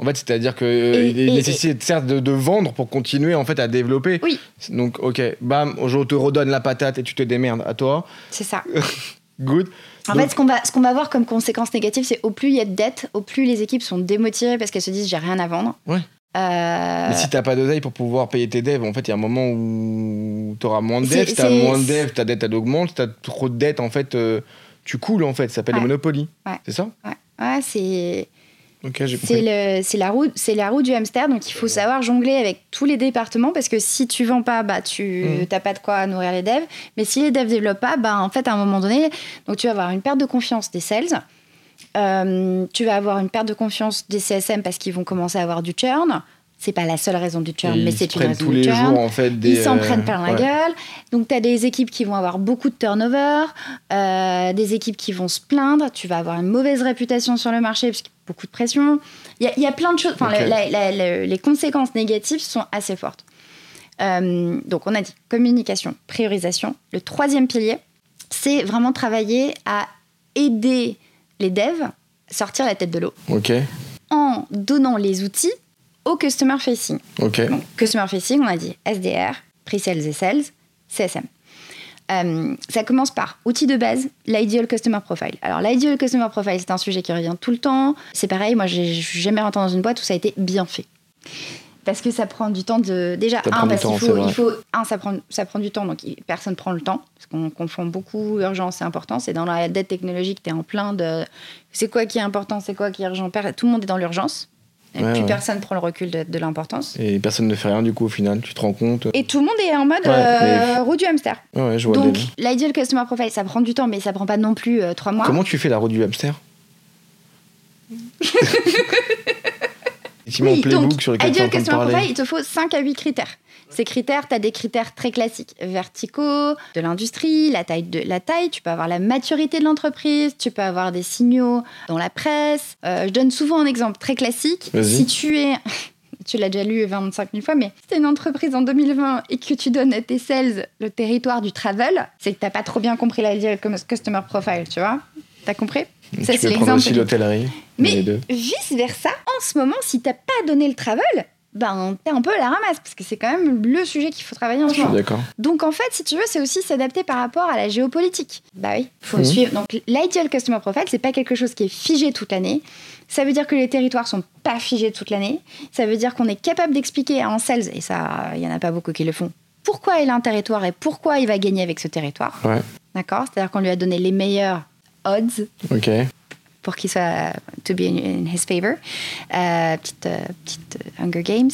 En fait, c'est-à-dire que euh, Et- il et- nécessaire certes de, de vendre pour continuer en fait à développer. Oui. Donc, ok, bam, je te redonne la patate et tu te démerdes à toi. C'est ça. Good. En Donc- fait, ce qu'on va, ce qu'on va voir comme conséquence négative, c'est au plus il y a de dettes, au plus les équipes sont démotivées parce qu'elles se disent j'ai rien à vendre. Ouais. Euh, Mais si t'as pas d'oseille pour pouvoir payer tes devs, en fait, il y a un moment où t'auras moins de devs. Si t'as moins de devs, ta dette elle augmente. Si t'as trop de dettes, en fait, euh, tu coules en fait. Ça s'appelle Ouais. le Monopoly. Ouais. C'est ça? Ouais, ouais, c'est C'est la roue la roue du hamster. Donc il faut savoir jongler avec tous les départements parce que si tu vends pas, bah tu Mhm. t'as pas de quoi nourrir les devs. Mais si les devs développent pas, bah en fait à un moment donné, donc tu vas avoir une perte de confiance des sales. Euh, tu vas avoir une perte de confiance des CSM parce qu'ils vont commencer à avoir du churn. C'est pas la seule raison du churn, mais c'est une raison tous du les churn. jours en fait des. Ils s'en euh, prennent plein la ouais. gueule. Donc, tu as des équipes qui vont avoir beaucoup de turnover, euh, des équipes qui vont se plaindre. Tu vas avoir une mauvaise réputation sur le marché parce qu'il y a beaucoup de pression. Il y a, il y a plein de choses. Enfin, Ok. la- la- la- la- les conséquences négatives sont assez fortes. Euh, donc, on a dit communication, priorisation. Le troisième pilier, c'est vraiment travailler à aider les devs sortir la tête de l'eau Ok, en donnant les outils au customer facing. ok. Donc, customer facing, on a dit SDR, pre-sales et sales, CSM. Euh, ça commence par outil de base, l'ideal customer profile. Alors, l'ideal customer profile, c'est un sujet qui revient tout le temps. C'est pareil, moi, j'ai j'ai jamais rentré dans une boîte où ça a été bien fait. Parce que ça prend du temps de. Déjà, Ça un, parce qu'il faut, il faut. Un, ça prend, ça prend du temps, donc personne prend le temps. Parce qu'on confond beaucoup urgence et importance. Et dans la dette technologique, tu es en plein de. C'est quoi qui est important, c'est quoi qui est urgent. Tout le monde est dans l'urgence. Et Ouais, plus ouais. personne prend le recul de, de l'importance. Et personne ne fait rien du coup au final, tu te rends compte. Et tout le monde est en mode Ouais, euh, mais- roue du hamster. Ouais, je vois Donc, l'ideal customer profile, ça prend du temps, mais ça prend pas non plus euh, trois mois. Comment tu fais la roue du hamster Effectivement, Oui, playbook donc, sur lequel ideal customer profile, il te faut 5 à 8 critères. Ces critères, tu as des critères très classiques, verticaux, de l'industrie, la taille, de, la taille, tu peux avoir la maturité de l'entreprise, tu peux avoir des signaux dans la presse. Euh, je donne souvent un exemple très classique. Si tu es, tu l'as déjà lu 25 000 fois, mais si tu es une entreprise en 2020 et que tu donnes à tes sales le territoire du travel, c'est que tu pas trop bien compris l'ideal customer profile, tu vois T'as compris? Ça, tu c'est peux prendre l'exemple aussi l'hôtellerie. Mais les deux. vice versa, en ce moment, si t'as pas donné le travel, ben t'es un peu à la ramasse parce que c'est quand même le sujet qu'il faut travailler en Je ce suis moment. d'accord. Donc en fait, si tu veux, c'est aussi s'adapter par rapport à la géopolitique. Bah oui, faut Mhm. suivre. Donc l'ideal customer profile, c'est pas quelque chose qui est figé toute l'année. Ça veut dire que les territoires sont pas figés toute l'année. Ça veut dire qu'on est capable d'expliquer à un sales, et ça, il y en a pas beaucoup qui le font, pourquoi il a un territoire et pourquoi il va gagner avec ce territoire. Ouais, D'accord? C'est-à-dire qu'on lui a donné les meilleurs odds ok. Pour qu'il soit to be in, his favor. Euh, petite, euh, petite euh, Hunger Games.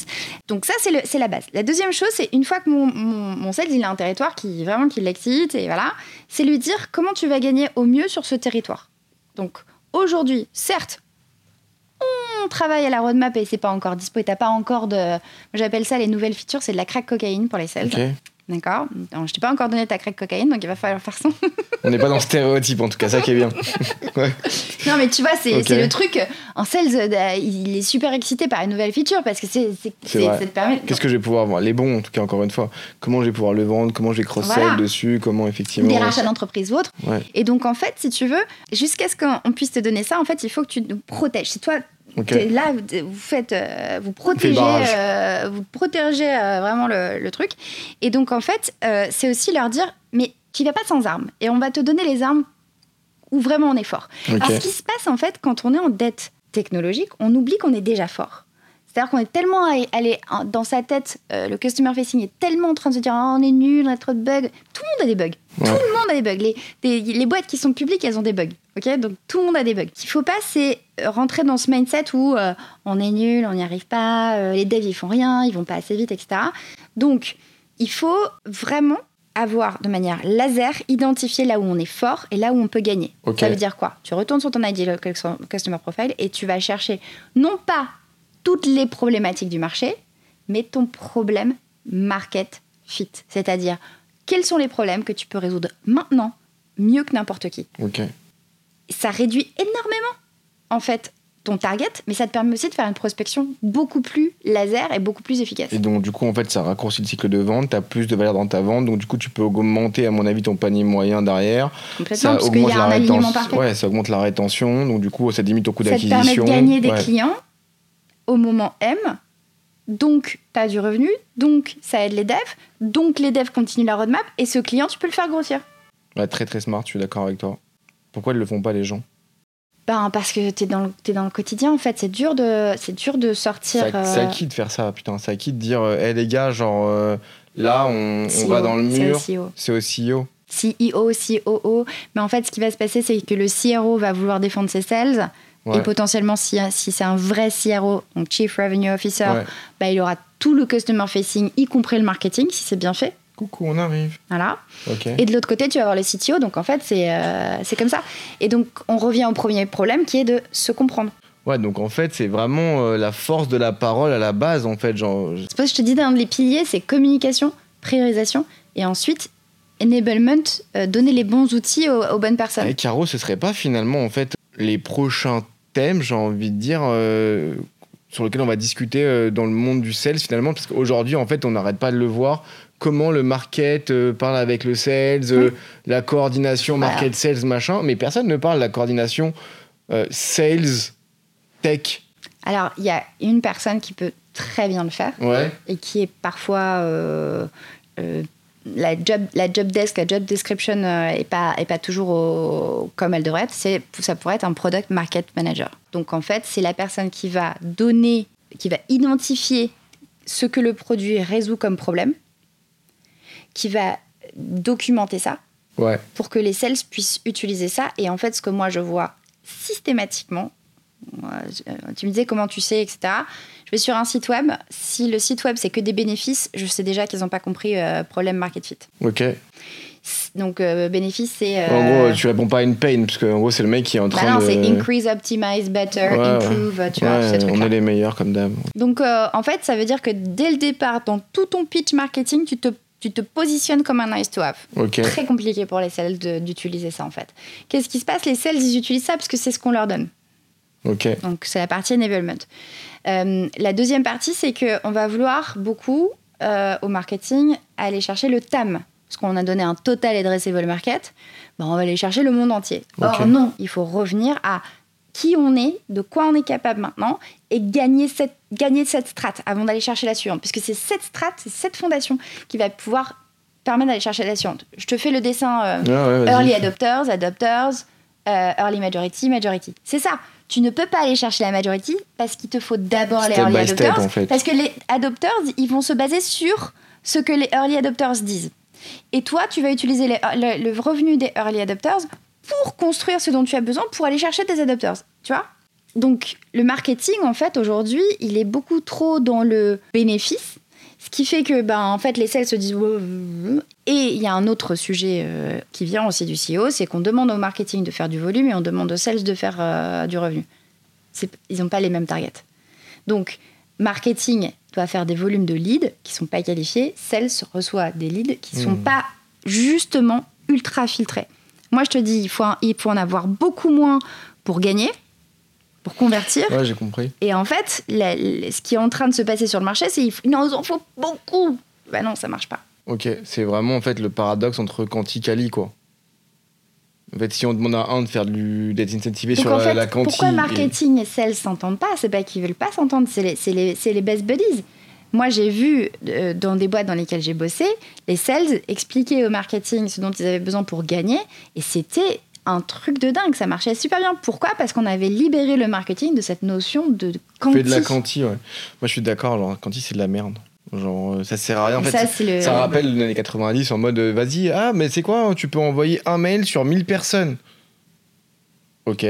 Donc ça, c'est, la base. La deuxième chose, c'est une fois que mon, mon, mon sales, il a un territoire qui vraiment qui l'excite, et voilà, c'est lui dire comment tu vas gagner au mieux sur ce territoire. Donc aujourd'hui, certes, on travaille à la roadmap et c'est pas encore dispo et t'as pas encore de... J'appelle ça les nouvelles features, c'est de la crack cocaïne pour les sales. Ok. D'accord Je t'ai pas encore donné ta crack cocaïne, donc il va falloir faire ça. On n'est pas dans le stéréotype en tout cas, ça qui est bien. Ouais. Non, mais tu vois, c'est le truc. En sales, euh, il est super excité par une nouvelle feature parce que c'est permet. Qu'est-ce que je vais pouvoir voir? Les bons en tout cas, encore une fois. Comment je vais pouvoir le vendre? Comment je vais cross-sell Voilà. dessus? Comment effectivement. des rachats d'entreprise ou autre. Ouais. Et donc, en fait, si tu veux, jusqu'à ce qu'on puisse te donner ça, en fait, il faut que tu nous protèges. Si toi, Là, vous, vous faites, euh, vous protégez, barrage. euh, vous protégez euh, vraiment le, le truc. Et donc, en fait, euh, c'est aussi leur dire, mais tu vas pas sans armes. Et on va te donner les armes où vraiment on est fort. Ok. Alors, ce qui se passe, en fait, quand on est en dette technologique, on oublie qu'on est déjà fort. C'est-à-dire qu'on est tellement allé dans sa tête, euh, le customer facing est tellement en train de se dire oh, on est nul, on a trop de bugs. Tout le monde a des bugs. Tout le monde a des bugs. Les, les, boîtes qui sont publiques, elles ont des bugs. ok? Donc tout le monde a des bugs. Ce qu'il faut pas, c'est rentrer dans ce mindset où euh, on est nul, on n'y arrive pas, euh, les devs ils font rien, ils vont pas assez vite, etc. Donc il faut vraiment avoir de manière laser identifié là où on est fort et là où on peut gagner. Ça veut dire quoi? Tu retournes sur ton ID Customer Profile et tu vas chercher non pas toutes les problématiques du marché, mais ton problème market fit. C'est-à-dire, quels sont les problèmes que tu peux résoudre maintenant mieux que n'importe qui? Ok. Ça réduit énormément, en fait, ton target, mais ça te permet aussi de faire une prospection beaucoup plus laser et beaucoup plus efficace. Et donc, du coup, en fait, ça raccourcit le cycle de vente, tu as plus de valeur dans ta vente, donc du coup, tu peux augmenter, à mon avis, ton panier moyen derrière. Complètement, ça parce qu'il y a un alignement parfait. Ouais, ça augmente la rétention, donc du coup, ça limite ton coût d'acquisition. Ça te permet de gagner des clients au moment M. Donc, tu as du revenu, donc ça aide les devs, donc les devs continuent la roadmap, et ce client, tu peux le faire grossir. très très smart, je suis d'accord avec toi. Pourquoi ils le font pas les gens? Ben, parce que tu es, dans le, dans le quotidien, en fait. C'est dur de, dur de sortir. C'est à, euh, qui de faire ça, putain? C'est à qui de dire, hé euh, les gars, genre, euh, là, on, on, va dans le mur. C'est au CEO. CEO, COO. Mais en fait, ce qui va se passer, c'est que le CRO va vouloir défendre ses sales. Et potentiellement, si, si c'est un vrai CRO, donc Chief Revenue Officer, bah, il aura tout le customer facing, y compris le marketing, si c'est bien fait. Coucou, on arrive. Voilà. Et de l'autre côté, tu vas avoir le CTO. Donc en fait, c'est euh, comme ça. Et donc, on revient au premier problème qui est de se comprendre. Ouais, donc en fait, c'est vraiment euh, la force de la parole à la base, en fait. Genre... C'est que je te dis, un des piliers, c'est communication, priorisation, et ensuite enablement, euh, donner les bons outils aux, aux bonnes personnes. Et Caro, ce serait pas finalement, en fait, les prochains j'ai envie de dire, euh, sur lequel on va discuter euh, dans le monde du sales finalement, parce qu'aujourd'hui, en fait, on n'arrête pas de le voir. Comment le market euh, parle avec le sales, la coordination market-sales, machin, mais personne ne parle de la coordination sales, tech. Alors, il y a une personne qui peut très bien le faire et qui est parfois la job, la job desk, la job description n'est euh, pas, est pas toujours comme elle devrait être. C'est, ça pourrait être un product market manager. Donc en fait, c'est la personne qui va donner, qui va identifier ce que le produit résout comme problème, qui va documenter ça pour que les sales puissent utiliser ça. Et en fait, ce que moi je vois systématiquement, tu me disais comment tu sais, etc. Je vais sur un site web. Si le site web c'est que des bénéfices, je sais déjà qu'ils n'ont pas compris euh, problème market fit. Ok. Donc euh, bénéfice c'est. En gros, tu réponds pas à une pain parce que en gros c'est le mec qui est en train bah non, c'est increase, optimize, better, improve, tu vois, ces On est les meilleurs comme d'hab. Donc en fait, ça veut dire que dès le départ, dans tout ton pitch marketing, tu te tu te positionnes comme un nice to have. Très compliqué pour les sales d'utiliser ça en fait. Qu'est-ce qui se passe? Les sales, ils utilisent ça parce que c'est ce qu'on leur donne. Donc c'est la partie enablement. Euh, la deuxième partie, c'est qu'on va vouloir beaucoup euh, au marketing aller chercher le TAM. Parce qu'on a donné un total addressable market, ben on va aller chercher le monde entier. Or non, il faut revenir à qui on est, de quoi on est capable maintenant, et gagner cette, gagner cette strate avant d'aller chercher la suivante. Puisque c'est cette strate, c'est cette fondation qui va pouvoir permettre d'aller chercher la suivante. Je te fais le dessin euh, ah early adopters, adopters, early majority, majority. C'est ça tu ne peux pas aller chercher la majority parce qu'il te faut d'abord les early adopters. Parce que les adopters, ils vont se baser sur ce que les early adopters disent. Et toi, tu vas utiliser le, revenu des early adopters pour construire ce dont tu as besoin pour aller chercher tes adopters. Tu vois? Donc, le marketing, en fait, aujourd'hui, il est beaucoup trop dans le bénéfice ce qui fait que, ben, en fait, les sales se disent. Et il y a un autre sujet euh, qui vient aussi du CEO, c'est qu'on demande au marketing de faire du volume et on demande aux sales de faire euh, du revenu. Ils n'ont pas les mêmes targets. Donc, marketing doit faire des volumes de leads qui ne sont pas qualifiés. Sales reçoit des leads qui ne sont hmm. pas justement ultra filtrés. Moi, je te dis, il faut, il faut en avoir beaucoup moins pour gagner pour convertir. Ouais, j'ai compris. Et en fait, ce qui est en train de se passer sur le marché, c'est qu'il nous en faut beaucoup. Ben non, ça marche pas. Ok, c'est vraiment en fait le paradoxe entre quanti quali quoi. En fait, si on demande à un de faire d'être incentivé sur la, fait, Pourquoi marketing et, sales s'entendent pas? C'est pas qu'ils veulent pas s'entendre, c'est les, les, les, best buddies. Moi, j'ai vu euh, dans des boîtes dans lesquelles j'ai bossé, les sales expliquer au marketing ce dont ils avaient besoin pour gagner, et c'était un truc de dingue. Ça marchait super bien. Pourquoi? Parce qu'on avait libéré le marketing de cette notion de quanti. Fait de la quanti, ouais. Moi, je suis d'accord. Alors, quanti, c'est de la merde. Genre, euh, ça sert à rien. En fait, ça, ça rappelle les années 90 en mode, euh, vas-y, ah, mais c'est quoi Tu peux envoyer un mail sur 1000 personnes. Ok.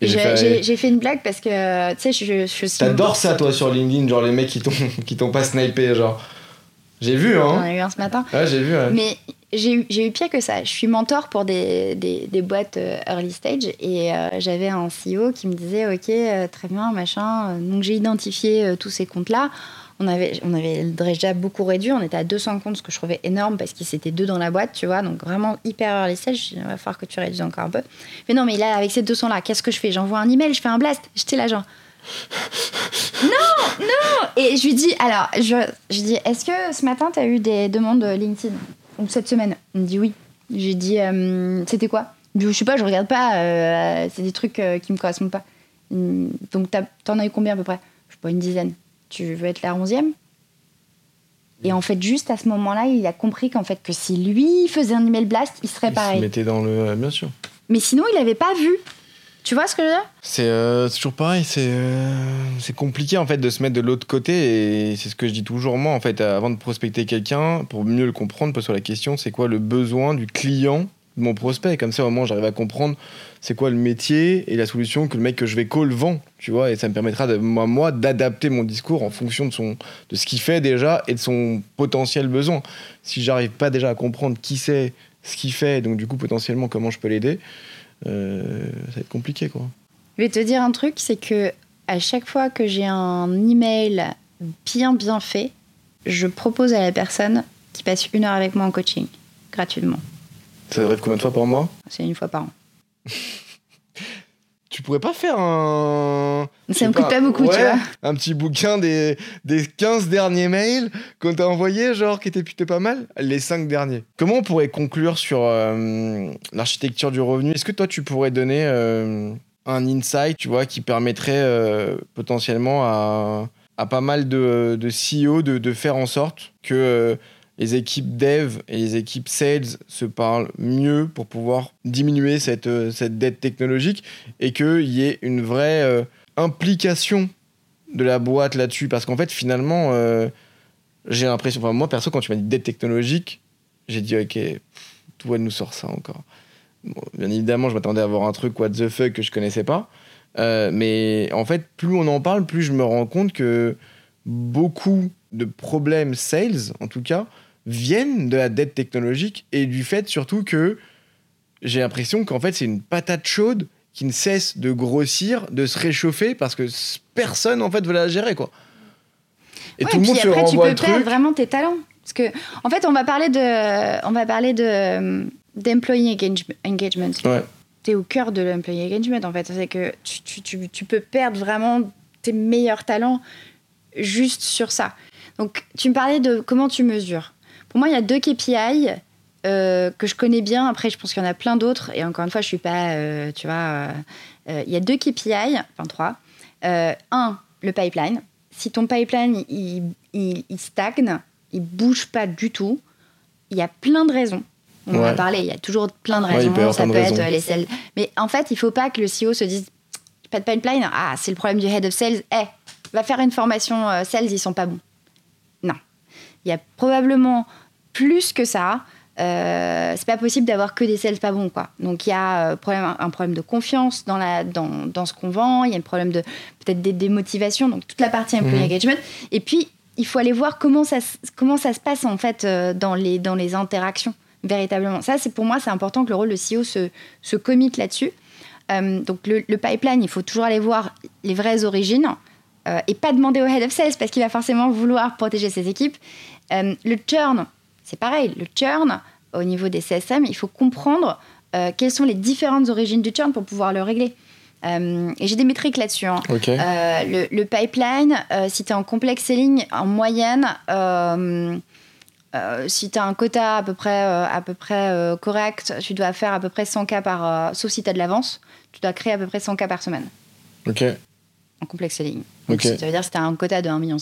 J'ai fait... une blague parce que, tu sais, je, je, suis. T'adores ça, toi, sur LinkedIn, genre les mecs qui t'ont pas snipé, genre. J'ai vu, hein. J'en ai eu un ce matin. Ouais, j'ai vu, ouais. Mais j'ai eu, eu, pire que ça. Je suis mentor pour des, des, des boîtes euh, early stage et euh, j'avais un CEO qui me disait Ok, euh, très bien, machin. Donc j'ai identifié tous ces comptes-là. On avait, on avait déjà beaucoup réduit. On était à 200 comptes, ce que je trouvais énorme parce qu'ils étaient deux dans la boîte, tu vois. Donc vraiment hyper early stage. Il va falloir que tu réduises encore un peu. Mais non, mais là, avec ces 200-là, qu'est-ce que je fais? J'envoie un email, je fais un blast. J'étais là, genre non, non Et je lui dis, alors, je, je dis, est-ce que ce matin, tu as eu des demandes LinkedIn? Ou cette semaine Il me dit oui. J'ai dit, euh, c'était quoi? Je sais pas, je regarde pas, euh, c'est des trucs euh, qui me correspondent pas. Donc, t'en as eu combien à peu près? Je sais pas, une dizaine. Tu veux être la onzième? Et en fait, juste à ce moment-là, il a compris qu'en fait, que si lui faisait un email blast, il serait pareil. Il se mettait dans le. Bien sûr. Mais sinon, il n'avait pas vu. Tu vois ce que je veux dire? Euh, C'est toujours pareil, c'est euh, c'est compliqué en fait de se mettre de l'autre côté et c'est ce que je dis toujours moi en fait avant de prospecter quelqu'un pour mieux le comprendre pose la question c'est quoi le besoin du client de mon prospect? Comme ça au moins j'arrive à comprendre c'est quoi le métier et la solution que le mec que je vais call vend tu vois et ça me permettra de, moi, moi d'adapter mon discours en fonction de son de ce qu'il fait déjà et de son potentiel besoin. Si j'arrive pas déjà à comprendre qui c'est ce qu'il fait donc du coup potentiellement comment je peux l'aider euh, ça va être compliqué quoi. Je vais te dire un truc, c'est que à chaque fois que j'ai un email bien bien fait, je propose à la personne qui passe une heure avec moi en coaching, gratuitement. Ça être combien de fois par mois? C'est une fois par an. tu pourrais pas faire un. Ça me coûte pas, beaucoup, tu vois. Un petit bouquin des, des 15 derniers mails qu'on t'a envoyés, genre, qui étaient plutôt pas mal? Les 5 derniers. Comment on pourrait conclure sur euh, l'architecture du revenu? Est-ce que toi, tu pourrais donner euh, un insight, tu vois, qui permettrait euh, potentiellement à, à, pas mal de, de CEO de, de, faire en sorte que les équipes dev et les équipes sales se parlent mieux pour pouvoir diminuer cette, euh, cette dette technologique et qu'il y ait une vraie euh, implication de la boîte là-dessus. Parce qu'en fait, finalement, euh, j'ai l'impression, enfin, moi perso, quand tu m'as dit dette technologique, j'ai dit, ok, elle nous sort ça encore. bien évidemment, je m'attendais à voir un truc what the fuck que je connaissais pas. mais en fait, plus on en parle, plus je me rends compte que beaucoup de problèmes sales, en tout cas, viennent de la dette technologique et du fait surtout que j'ai l'impression qu'en fait c'est une patate chaude qui ne cesse de grossir, de se réchauffer parce que personne en fait veut la gérer quoi. Et tout le monde se renvoie tu peux perdre vraiment tes talents parce que en fait on va parler de on va parler de d'employee engagement. Ouais. Tu es au cœur de l'employee engagement en fait, c'est que tu, tu, tu, tu peux perdre vraiment tes meilleurs talents juste sur ça. Donc tu me parlais de comment tu mesures. Pour moi, il y a deux KPI euh, que je connais bien. Après, je pense qu'il y en a plein d'autres. Et encore une fois, je suis pas, euh, tu vois, euh, il y a deux KPI, enfin trois. un, le pipeline. Si ton pipeline, il, il, il, stagne, il bouge pas du tout, il y a plein de raisons. On en a parlé, il y a toujours plein de raisons. ça peut être les sales. Mais en fait, il faut pas que le CEO se dise pas de pipeline. Ah, c'est le problème du head of sales. Eh, va faire une formation sales, ils sont pas bons. Il y a probablement plus que ça, euh, c'est pas possible d'avoir que des sales pas bons quoi. Donc il y a euh, problème, un problème de confiance dans, la, dans, dans ce qu'on vend, il y a un problème de peut-être des démotivations, donc toute la partie employee mhm. engagement. Et puis il faut aller voir comment ça, comment ça se passe en fait euh, dans, les, dans les interactions véritablement. Ça c'est pour moi c'est important que le rôle de CEO se, se commit là-dessus. Euh, donc le, le, pipeline, il faut toujours aller voir les vraies origines et pas demander au head of sales parce qu'il va forcément vouloir protéger ses équipes. le churn, c'est pareil, le churn, au niveau des CSM, il faut comprendre euh, quelles sont les différentes origines du churn pour pouvoir le régler. Euh, et j'ai des métriques là-dessus. Hein. Euh, le, pipeline, si tu es en complex selling, en moyenne, si tu as un quota à peu près, à peu près correct, tu dois faire à peu près 100 cas par... sauf si tu as de l'avance, tu dois créer à peu près 100 cas par semaine. Ok. En complex selling. Donc, Ça veut dire que as un quota de 1,5 million,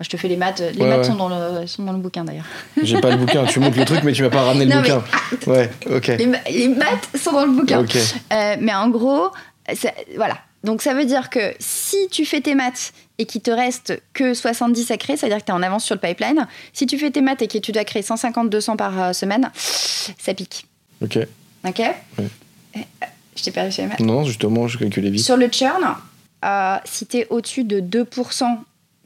je te fais les maths. Les Ouais, maths ouais. Sont, dans le, sont dans le bouquin d'ailleurs. J'ai pas le bouquin, tu montres le truc, mais tu m'as pas ramené le Non, mais- bouquin. Ouais, ok. Les, ma- les maths sont dans le bouquin. Euh, mais en gros, ça- voilà. Donc ça veut dire que si tu fais tes maths et qu'il te reste que 70 à créer, c'est-à-dire que tu es en avance sur le pipeline, si tu fais tes maths et que tu dois créer 150-200 par euh, semaine, ça pique. Ok. Ok? Euh, Je t'ai perdu sur les maths. Non, justement, je calculais vite. Sur le churn, euh, si tu es au-dessus de 2%,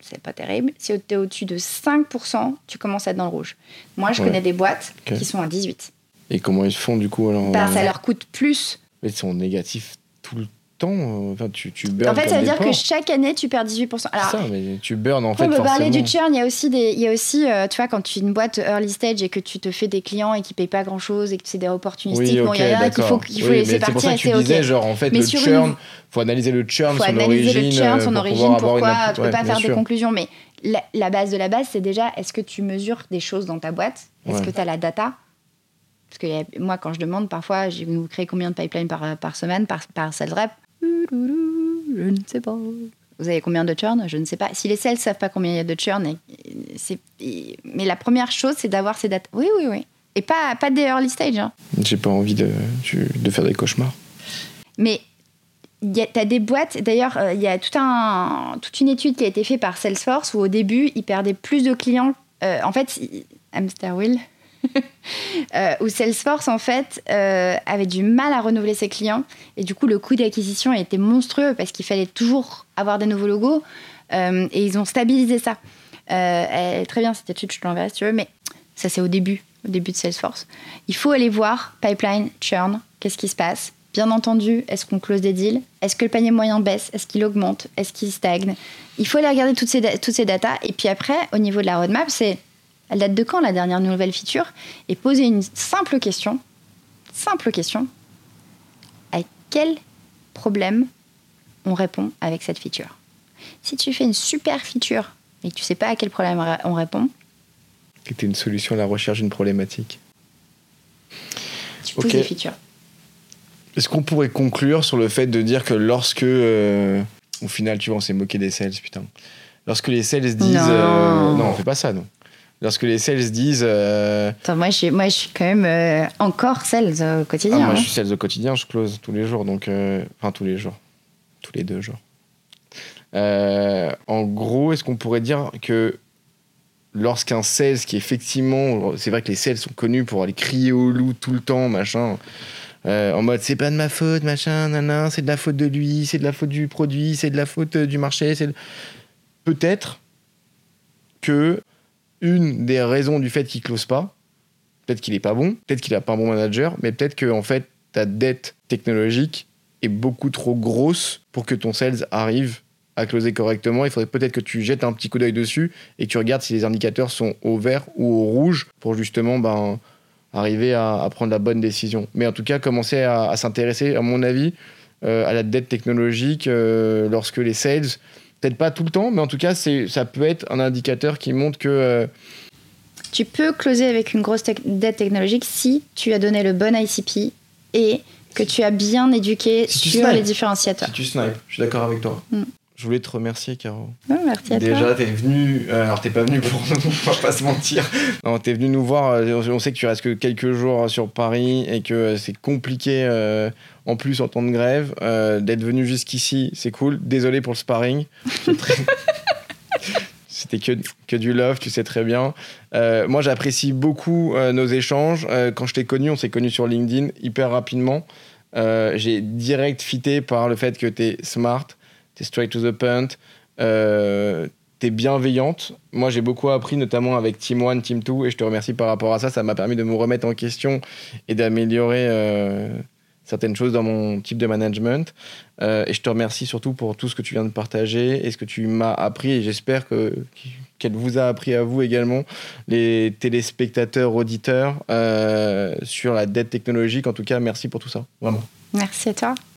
c'est pas terrible. Si tu es au-dessus de 5%, tu commences à être dans le rouge. Moi, je Ouais. connais des boîtes qui sont à 18. Et comment ils font du coup alors Bah, euh, ça leur coûte plus. mais Ils sont négatifs temps. euh, Enfin, tu, tu burns En fait, ça veut des dire que chaque année, tu perds 18%. Alors, ça, mais tu burns en fait on peut parler du churn, il y a aussi, des, il y a aussi euh, tu vois, quand tu es une boîte early stage et que tu te fais des clients et qui payent pas grand-chose et que c'est des opportunistiques, Oui, ok, bon, il y en a qu'il faut, qu'il faut Oui, laisser mais C'est pour partir ça que tu disais, genre, en fait, Mais le churn, une- faut analyser le churn, faut son analyser origine. le churn, son origine, une pourquoi imp- tu ouais, peux pas faire des sûr. conclusions, mais la, la base de la base, c'est déjà est-ce que tu mesures des choses dans ta boîte? Est-ce Ouais. que tu as la data? Parce que moi, quand je demande, parfois, vous créez combien de pipelines par, par semaine, par, par sales rep? Je ne sais pas. Vous avez combien de churn? Je ne sais pas. Si les sales savent pas combien il y a de churn, c'est- mais la première chose, c'est d'avoir ces datas. Oui, oui, oui. Et pas, pas des early stage. hein. J'ai pas envie de, de faire des cauchemars. Mais tu as des boîtes, d'ailleurs, euh, il y a tout un, toute une étude qui a été faite par Salesforce où au début, ils perdaient plus de clients. Euh, en fait, Hamster Wheel, euh, où Salesforce, en fait, euh, avait du mal à renouveler ses clients. Et du coup, le coût d'acquisition était monstrueux parce qu'il fallait toujours avoir des nouveaux logos. Euh, et ils ont stabilisé ça. Est très bien cette étude, je te l'enverrai si tu veux, mais ça c'est au début, au début de Salesforce. Il faut aller voir pipeline, churn, qu'est-ce qui se passe? Bien entendu, est-ce qu'on close des deals? Est-ce que le panier moyen baisse? Est-ce qu'il augmente? Est-ce qu'il stagne? Il faut aller regarder toutes ces, toutes ces datas. Et puis après, au niveau de la roadmap, c'est elle date de quand la dernière nouvelle feature? Et poser une simple question, simple question, à quel problème on répond avec cette feature? Si tu fais une super feature et que tu sais pas à quel problème on répond, C'était une solution à la recherche d'une problématique. tu pousses Ok. des features. Est-ce qu'on pourrait conclure sur le fait de dire que lorsque, euh, au final, tu vois, on s'est moqué des sales, putain. Lorsque les sales disent, Non. euh, non, on fait pas ça, non. Lorsque les sales disent, euh, Attends, moi, je suis, moi, je suis quand même euh, encore sales au ah, quotidien. moi hein. je suis sales au quotidien, je close tous les jours, donc, euh, enfin tous les jours, tous les deux jours. En gros, est-ce qu'on pourrait dire que lorsqu'un sales qui effectivement, c'est vrai que les sales sont connus pour aller crier au loup tout le temps, machin, euh, en mode c'est pas de ma faute, machin, nanan, c'est de la faute de lui, c'est de la faute du produit, c'est de la faute du marché, c'est de- peut-être que une des raisons du fait qu'il close pas, peut-être qu'il est pas bon, peut-être qu'il a pas un bon manager, mais peut-être que en fait ta dette technologique est beaucoup trop grosse pour que ton sales arrive à closer correctement. Il faudrait peut-être que tu jettes un petit coup d'œil dessus et que tu regardes si les indicateurs sont au vert ou au rouge pour justement ben, arriver à, prendre la bonne décision. Mais en tout cas, commencer à, à s'intéresser, à mon avis, euh, à la dette technologique euh, lorsque les sales, peut-être pas tout le temps, mais en tout cas, c'est, ça peut être un indicateur qui montre que euh, Tu peux closer avec une grosse dette technologique si tu as donné le bon ICP et que tu as bien éduqué Si sur les différenciateurs. si tu snipes, je suis d'accord avec toi. Mm. Je voulais te remercier, Caro. Oh, merci à toi. Déjà, t'es venu. euh, alors, t'es pas venu pour nous, on va pas se mentir. Non, t'es venu nous voir. euh, On sait que tu restes que quelques jours sur Paris et que euh, c'est compliqué, euh, en plus en temps de grève, euh, d'être venu jusqu'ici. C'est cool. Désolé pour le sparring. C'était que, que du love, tu sais très bien. Euh, moi, j'apprécie beaucoup euh, nos échanges. Euh, quand je t'ai connu, on s'est connu sur LinkedIn hyper rapidement. Euh, J'ai direct fité par le fait que t'es smart, t'es straight to the point, euh, t'es bienveillante. Moi, j'ai beaucoup appris, notamment avec Team 1, Team 2, et je te remercie par rapport à ça. Ça m'a permis de me remettre en question et d'améliorer euh, certaines choses dans mon type de management. Euh, et je te remercie surtout pour tout ce que tu viens de partager et ce que tu m'as appris. Et j'espère que qu'elle vous a appris à vous également, les téléspectateurs, auditeurs, euh, sur la dette technologique. En tout cas, merci pour tout ça. Vraiment. Merci à toi.